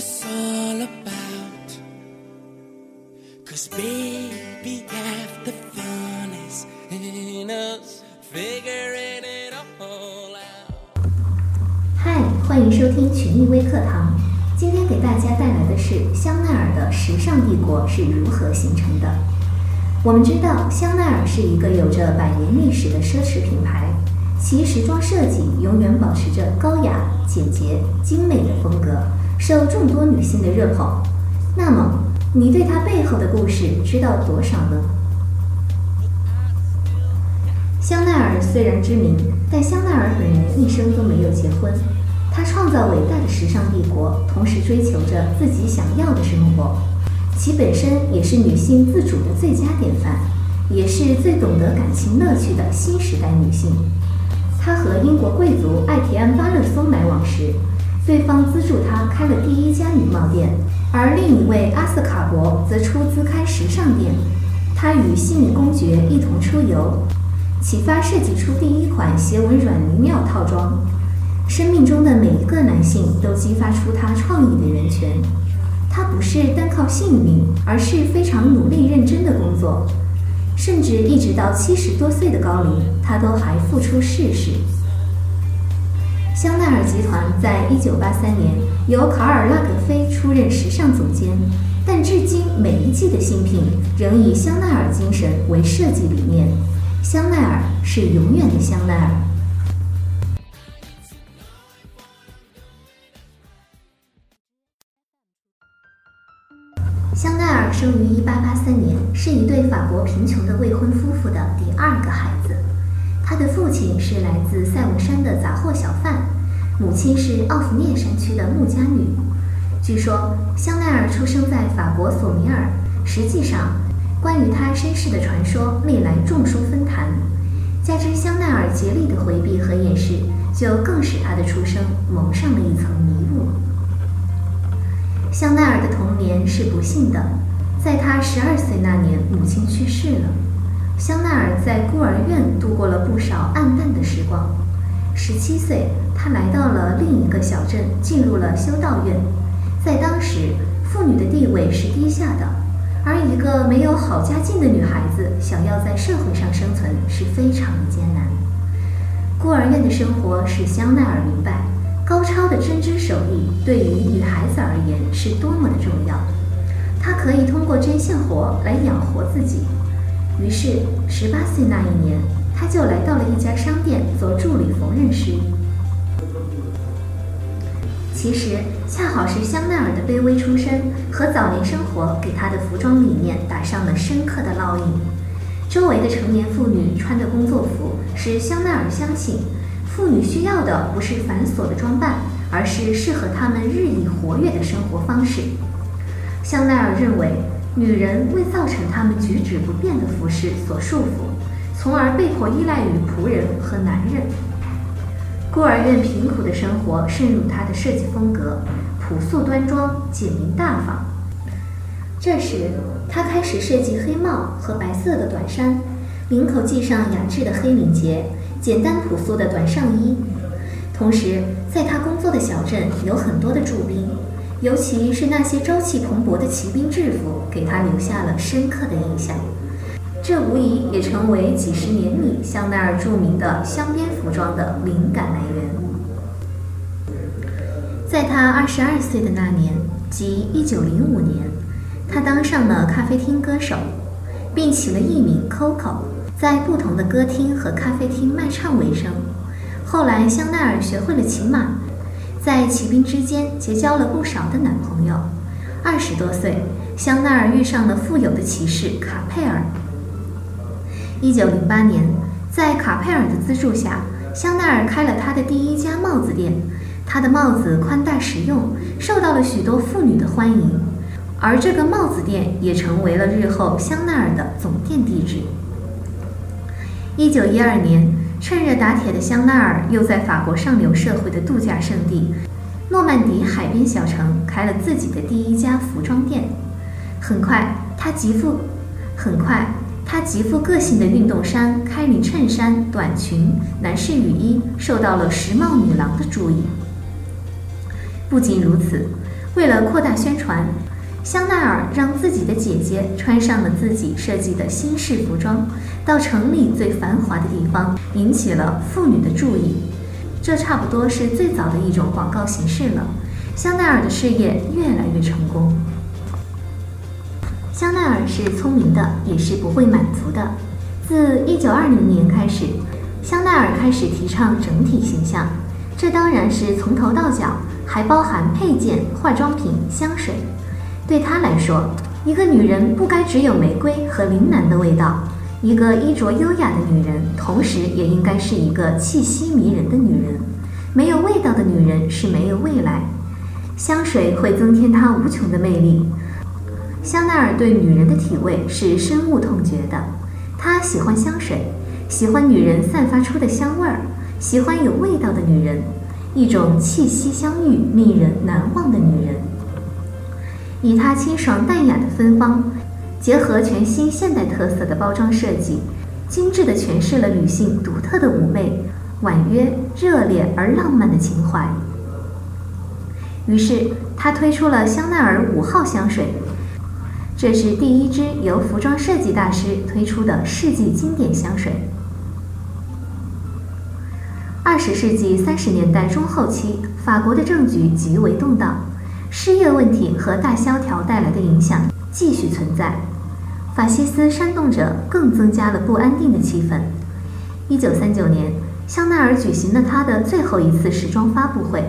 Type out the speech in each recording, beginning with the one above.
it's all about. Cause baby, half the fun is in us figuring it all out. 嗨，欢迎收听群益微课堂。今天给大家带来的是香奈儿的时尚帝国是如何形成的。我们知道，香奈儿是一个有着百年历史的奢侈品牌，其时装设计永远保持着高雅、简洁、精美的风格，受众多女性的热捧。那么，你对她背后的故事知道多少呢？香奈儿虽然知名，但香奈儿本人一生都没有结婚。她创造伟大的时尚帝国，同时追求着自己想要的生活。其本身也是女性自主的最佳典范，也是最懂得感情乐趣的新时代女性。她和英国贵族艾提安·巴勒松来往时，对方资助她开了第一家女帽店，而另一位阿瑟卡伯则出资开时尚店。她与幸运公爵一同出游，启发设计出第一款斜纹软呢料套装。生命中的每一个男性都激发出他创意的源泉。他不是单靠幸运，而是非常努力认真的工作，甚至一直到七十多岁的高龄，他都还付出事事。香奈儿集团在一九八三年由卡尔拉格菲出任时尚总监，但至今每一季的新品仍以香奈儿精神为设计理念。香奈儿是永远的香奈儿。香奈儿生于1883年，是一对法国贫穷的未婚夫妇的第二个孩子。他的父亲是来自塞文山的杂货小贩，母亲是奥弗涅山区的牧家女。据说香奈儿出生在法国索米尔，实际上，关于他身世的传说历来众说纷纭。加之香奈儿竭力的回避和掩饰，就更使他的出生蒙上了一层迷雾。香奈儿的童年是不幸的，在他十二岁那年，母亲去世了。香奈儿在孤儿院度过了不少暗淡的时光。十七岁，他来到了另一个小镇，进入了修道院。在当时，妇女的地位是低下的，而一个没有好家境的女孩子想要在社会上生存是非常的艰难。孤儿院的生活使香奈儿明白。高超的针织手艺对于女孩子而言是多么的重要，她可以通过针线活来养活自己。于是，十八岁那一年，她就来到了一家商店做助理缝纫师。其实，恰好是香奈儿的卑微出身和早年生活给她的服装理念打上了深刻的烙印。周围的成年妇女穿的工作服，使香奈儿相信。妇女需要的不是繁琐的装扮，而是适合她们日益活跃的生活方式。香奈儿认为，女人为造成她们举止不便的服饰所束缚，从而被迫依赖于仆人和男人。孤儿院贫苦的生活渗入她的设计风格，朴素端庄、简明大方。这时，她开始设计黑帽和白色的短衫，领口系上雅致的黑领结。简单朴素的短上衣，同时，在他工作的小镇有很多的驻兵，尤其是那些朝气蓬勃的骑兵制服，给他留下了深刻的印象。这无疑也成为几十年里香奈儿著名的香边服装的灵感来源。在他二十二岁的那年，即一九零五年，他当上了咖啡厅歌手，并起了艺名 Coco。在不同的歌厅和咖啡厅卖唱为生。后来，香奈儿学会了骑马，在骑兵之间结交了不少的男朋友。二十多岁，香奈儿遇上了富有的骑士卡佩尔。一九零八年，在卡佩尔的资助下，香奈儿开了他的第一家帽子店。他的帽子宽大实用，受到了许多妇女的欢迎。而这个帽子店也成为了日后香奈儿的总店地址。一九一二年，趁热打铁的香奈儿又在法国上流社会的度假胜地诺曼底海边小城开了自己的第一家服装店。很快，他极富，很快，他极富个性的运动衫、开领衬衫、短裙、男士雨衣受到了时髦女郎的注意。不仅如此，为了扩大宣传，香奈儿让自己的姐姐穿上了自己设计的新式服装，到城里最繁华的地方，引起了妇女的注意。这差不多是最早的一种广告形式了。香奈儿的事业越来越成功。香奈儿是聪明的，也是不会满足的。自1920年开始，香奈儿开始提倡整体形象，这当然是从头到脚，还包含配件、化妆品、香水。对她来说，一个女人不该只有玫瑰和铃兰的味道。一个衣着优雅的女人，同时也应该是一个气息迷人的女人。没有味道的女人是没有未来。香水会增添她无穷的魅力。香奈儿对女人的体味是深恶痛绝的。她喜欢香水，喜欢女人散发出的香味儿，喜欢有味道的女人，一种气息相遇、令人难忘的女人。以她清爽淡雅的芬芳。结合全新现代特色的包装设计，精致地诠释了女性独特的妩媚、婉约、热烈而浪漫的情怀。于是，他推出了香奈儿五号香水，这是第一支由服装设计大师推出的世纪经典香水。二十世纪三十年代中后期，法国的政局极为动荡，失业问题和大萧条带来的影响继续存在。法西斯煽动者更增加了不安定的气氛。一九三九年，香奈儿举行了他的最后一次时装发布会，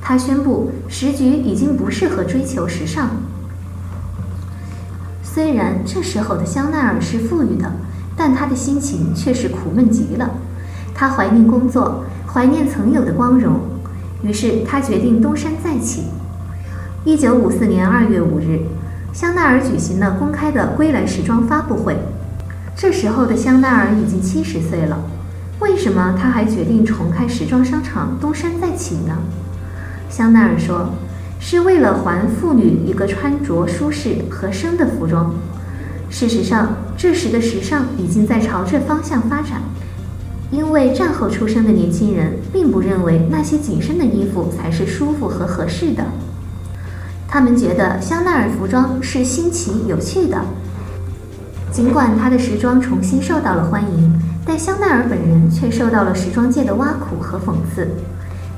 他宣布时局已经不适合追求时尚。虽然这时候的香奈儿是富裕的，但他的心情却是苦闷极了。他怀念工作，怀念曾有的光荣，于是他决定东山再起。一九五四年二月五日。香奈儿举行了公开的归来时装发布会。这时候的香奈儿已经七十岁了，为什么他还决定重开时装商场东山再起呢？香奈儿说，是为了还妇女一个穿着舒适合身的服装。事实上，这时的时尚已经在朝这方向发展，因为战后出生的年轻人并不认为那些紧身的衣服才是舒服和合适的。他们觉得香奈儿服装是新奇有趣的，尽管他的时装重新受到了欢迎，但香奈儿本人却受到了时装界的挖苦和讽刺。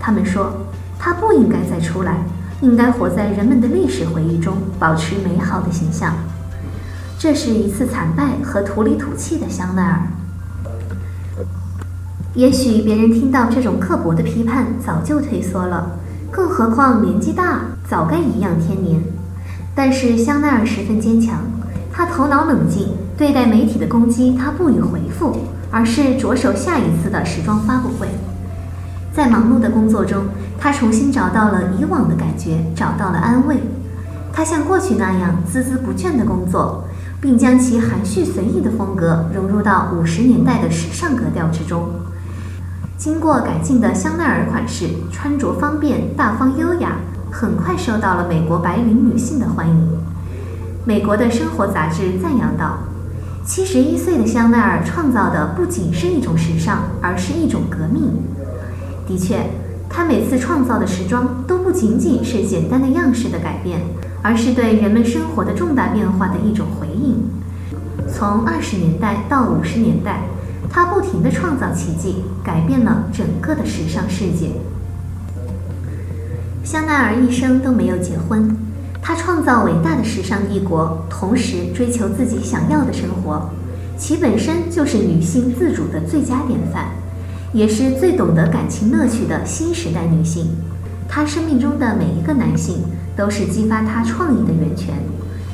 他们说他不应该再出来，应该活在人们的历史回忆中，保持美好的形象。这是一次惨败和土里土气的香奈儿。也许别人听到这种刻薄的批判，早就退缩了。更何况年纪大，早该颐养天年。但是香奈儿十分坚强，他头脑冷静，对待媒体的攻击，他不予回复，而是着手下一次的时装发布会。在忙碌的工作中，他重新找到了以往的感觉，找到了安慰。他像过去那样孜孜不倦地工作，并将其含蓄随意的风格融入到五十年代的时尚格调之中。经过改进的香奈儿款式，穿着方便、大方优雅，很快受到了美国白领女性的欢迎。美国的生活杂志赞扬道：“七十一岁的香奈儿创造的不仅是一种时尚，而是一种革命。”的确，她每次创造的时装都不仅仅是简单的样式的改变，而是对人们生活的重大变化的一种回应。从二十年代到五十年代。他不停地创造奇迹，改变了整个的时尚世界。香奈儿一生都没有结婚，她创造伟大的时尚帝国，同时追求自己想要的生活，其本身就是女性自主的最佳典范，也是最懂得感情乐趣的新时代女性。她生命中的每一个男性都是激发她创意的源泉。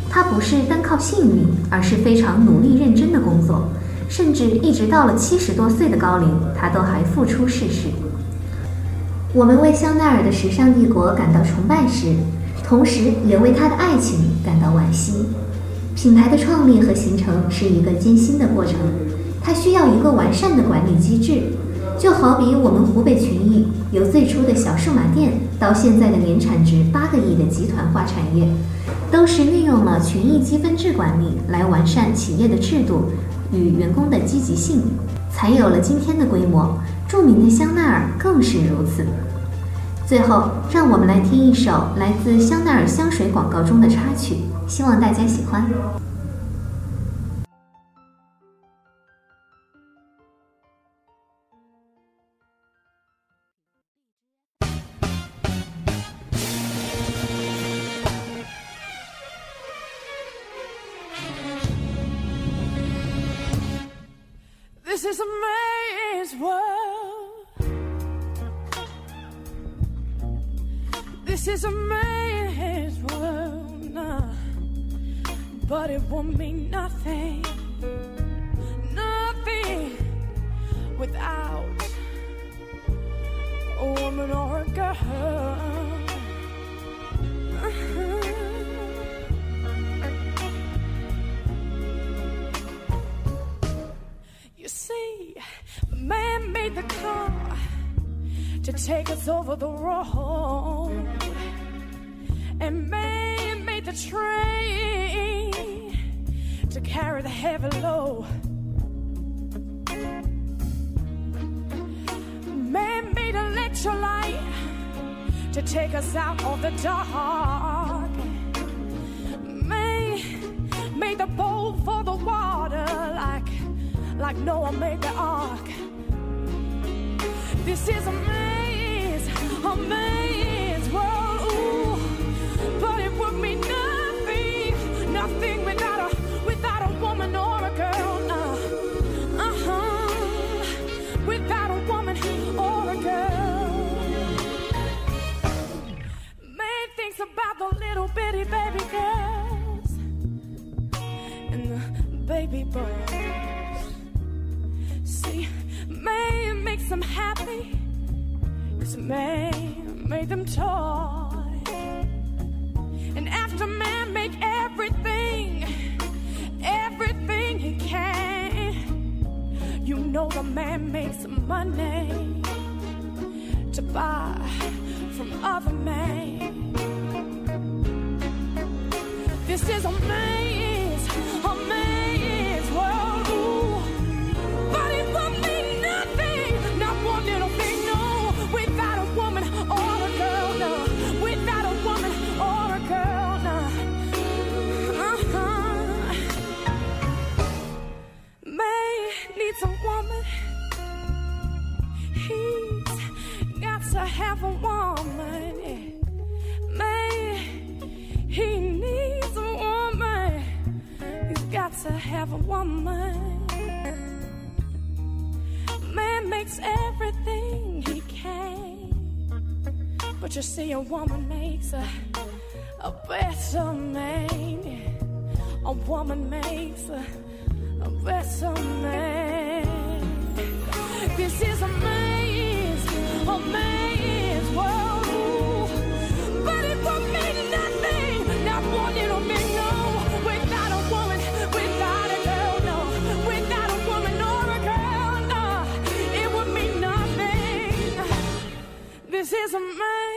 她不是单靠幸运，而是非常努力认真的工作。甚至一直到了七十多岁的高龄，他都还复出逝世。我们为香奈儿的时尚帝国感到崇拜时，同时也为他的爱情感到惋惜。品牌的创立和形成是一个艰辛的过程，它需要一个完善的管理机制。就好比我们湖北群益由最初的小数码店到现在的年产值八个亿的集团化产业，都是运用了群益积分制管理来完善企业的制度。与员工的积极性，才有了今天的规模。著名的香奈儿更是如此。最后，让我们来听一首来自香奈儿香水广告中的插曲，希望大家喜欢。This is a man's world. This is a man's world, nah. but it won't mean nothing, nothing without a woman or a girl. Uh-huh. The car to take us over the road, and man made the train to carry the heavy load. Man made electrolyte to take us out of the dark. Man made the boat for the water like like Noah made the ark. This is a maze, a maze world, ooh, but it would mean nothing, nothing without a without a woman know the man makes money to buy from other men. This is a maze, But you see, a woman makes a, a better man. A woman makes a, a better man. This is a man's, a man's world. But it won't mean nothing, not one little bit, no. Without a woman, without a girl, no. Without a woman or a girl, no. It would mean nothing. This is a man.